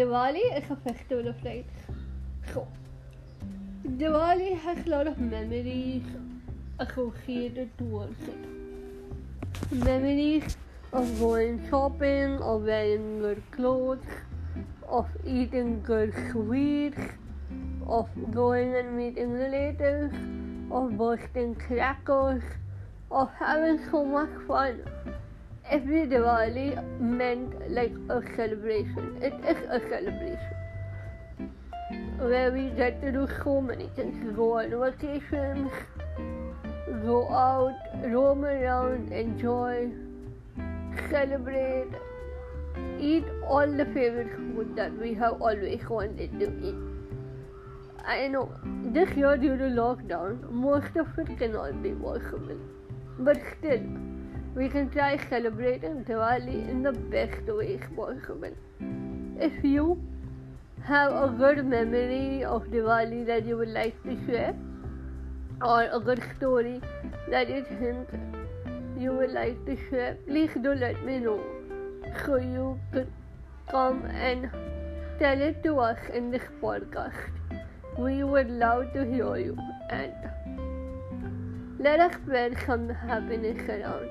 Diwali is a festival of lights. So, Diwali has a lot of memories associated towards it. Memories of going shopping, of wearing good clothes, of eating good sweets, of going and meeting relatives, of bursting crackers, of having so much fun. Every Diwali meant like a celebration. It is a celebration. Where we get to do so many things. Go on vacations, go out, roam around, enjoy, celebrate, eat all the favorite food that we have always wanted to eat. I know this year due to lockdown, most of it cannot be possible, but still, we can try celebrating Diwali in the best ways possible. If you have a good memory of Diwali that you would like to share, or a good story that you think you would like to share, please do let me know so you could come and tell it to us in this podcast. We would love to hear you and let us spread some happiness around.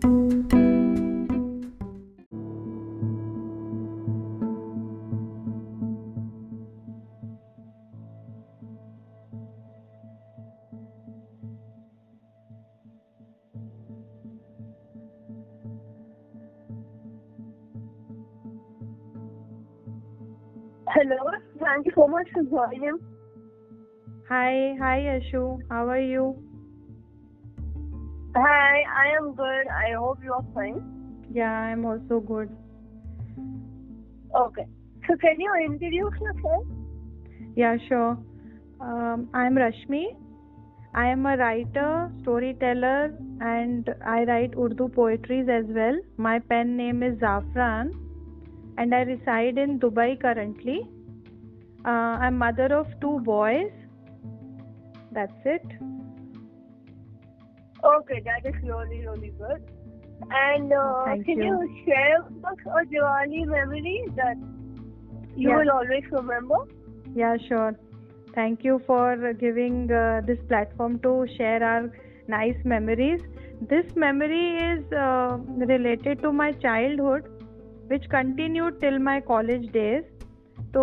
thank you Hello, thank you so much for joining. Hi, hi Ashu. How are you? Hi, I am good. I hope you are fine. Yeah, I'm also good. Okay. So can you introduce yourself? Yeah, sure. Um, I'm Rashmi. I am a writer, storyteller, and I write Urdu poetries as well. My pen name is Zafran, and I reside in Dubai currently. Uh, I'm mother of two boys. That's it. Okay, that is really, really good. And uh, Thank can you. you share a Diwali memory that you Yeah. will always remember? Yeah, sure. Thank you for giving uh, this platform to share our nice memories. This memory is uh, related to my childhood, which continued till my college days. तो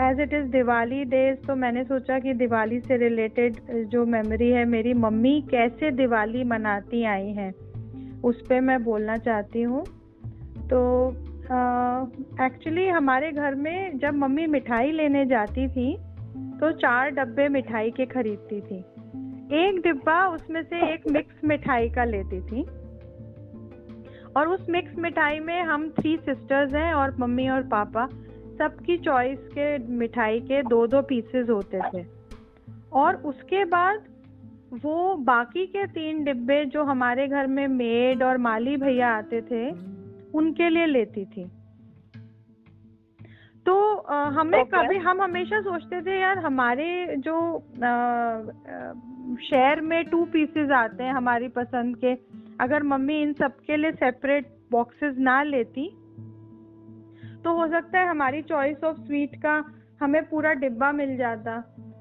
as it is Diwali days तो मैंने सोचा कि दिवाली से related जो memory है, मेरी mummy कैसे दिवाली मनाती आई हैं, उस पर मैं बोलना चाहती हूँ। तो एक्चुअली हमारे घर में जब मम्मी मिठाई लेने जाती थी तो चार डब्बे मिठाई के खरीदती थी। एक डिब्बा उसमें से एक मिक्स मिठाई का लेती थी। और उस मिक्स मिठाई में हम थ्री सिस्टर्स हैं और मम्मी और पापा। सबकी चॉइस के मिठाई के दो दो पीसेस होते थे। और उसके बाद वो बाकी के तीन डिब्बे जो हमारे घर में मेड और माली भैया आते थे उनके लिए लेती थी। तो अ, हमें Okay. कभी हम हमेशा सोचते थे यार हमारे जो शेयर में टू पीसेस आते हैं हमारी पसंद के अगर मम्मी इन सबके लिए सेपरेट बॉक्सेस ना लेती तो हो सकता है हमारी चॉइस ऑफ़ स्वीट का हमें पूरा डिब्बा मिल जाता।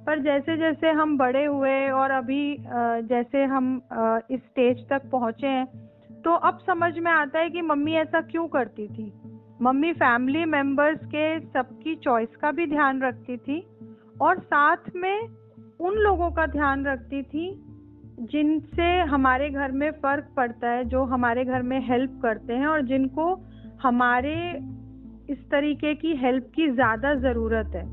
पर जैसे जैसे हम बड़े हुए और अभी जैसे हम इस स्टेज तक पहुँचे हैं तो अब समझ में आता है कि मम्मी ऐसा क्यों करती थी। मम्मी फैमिली मेंबर्स के सबकी चॉइस का भी ध्यान रखती थी और साथ में उन लोगों का ध्यान रखती थी जिनसे हमारे घर में फ़र्क पड़ता है जो हमारे घर में हेल्प करते हैं और जिनको हमारे इस तरीके की हेल्प की ज़्यादा ज़रूरत है।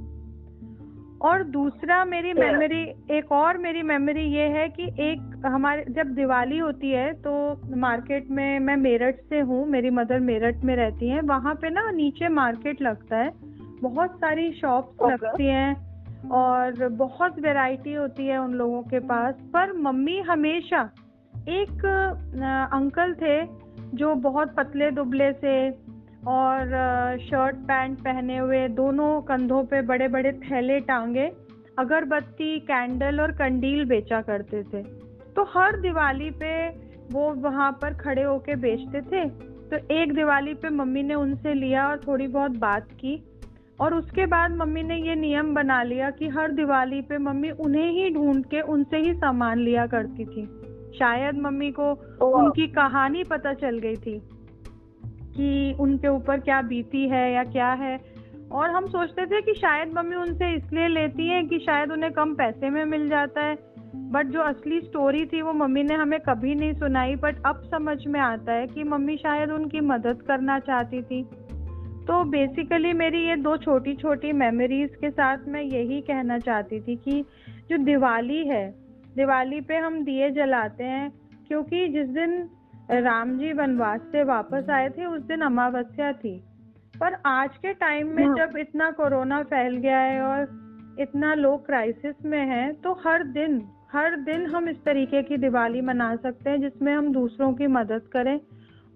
और दूसरा मेरी मेमोरी एक और मेरी मेमोरी ये है कि एक हमारे जब दिवाली होती है तो मार्केट में मैं मेरठ से हूँ मेरी मदर मेरठ में रहती हैं वहाँ पे ना नीचे मार्केट लगता है बहुत सारी शॉप्स Okay. लगती हैं। और बहुत वैरायटी होती है उन लोगों के पास। पर मम्मी हमेशा एक अंकल थे जो बहुत पतले दुबले से और शर्ट पैंट पहने हुए दोनों कंधों पे बड़े बड़े थैले टांगे, अगरबत्ती कैंडल और कंडील बेचा करते थे। तो हर दिवाली पे वो वहाँ पर खड़े होके बेचते थे। तो एक दिवाली पे मम्मी ने उनसे लिया और थोड़ी बहुत बात की। और उसके बाद मम्मी ने ये नियम बना लिया कि हर दिवाली पे मम्मी उन्हें ही ढूंढ के उनसे ही सामान लिया करती थी। शायद मम्मी को उनकी कहानी पता चल गई थी कि उनके ऊपर क्या बीती है या क्या है। और हम सोचते थे कि शायद मम्मी उनसे इसलिए लेती हैं कि शायद उन्हें कम पैसे में मिल जाता है। बट जो असली स्टोरी थी वो मम्मी ने हमें कभी नहीं सुनाई बट अब समझ में आता है कि मम्मी शायद उनकी मदद करना चाहती थी। तो बेसिकली मेरी ये दो छोटी छोटी मेमोरीज के साथ मैं यही कहना चाहती थी कि जो दिवाली है दिवाली पे हम दिए जलाते हैं क्योंकि जिस दिन राम जी वनवास से वापस आए थे उस दिन अमावस्या थी पर आज के टाइम में हाँ। जब इतना कोरोना फैल गया है और इतना लोग क्राइसिस में है तो हर दिन हर दिन हम इस तरीके की दिवाली मना सकते हैं जिसमें हम दूसरों की मदद करें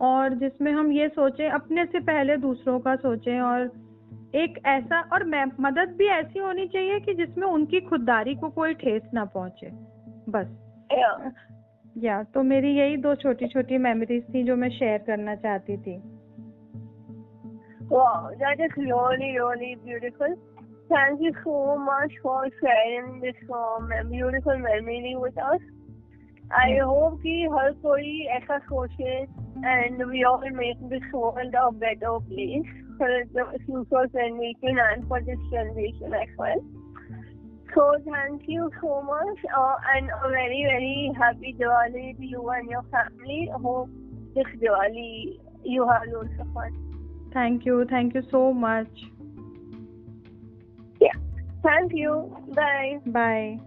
और जिसमें हम ये सोचें अपने से पहले दूसरों का सोचें और एक ऐसा और मदद भी ऐसी होनी चाहिए कि जिसमें उनकी खुददारी को कोई ठेस ना पहुँचे। बस। या तो मेरी यही दो छोटी छोटी मेमोरीज थी जो मैं शेयर करना चाहती थी। Wow, that is really, really beautiful. Thank you so much for sharing this um, beautiful memory with us. I hope कि हर कोई ऐसा सोचे and we all make this world a better place for the future generation and for this generation as well. So thank you so much uh, and a very very happy Diwali to you and your family. I hope this Diwali you have lots of fun. Thank you. Thank you so much. Yeah. Thank you. Bye. Bye.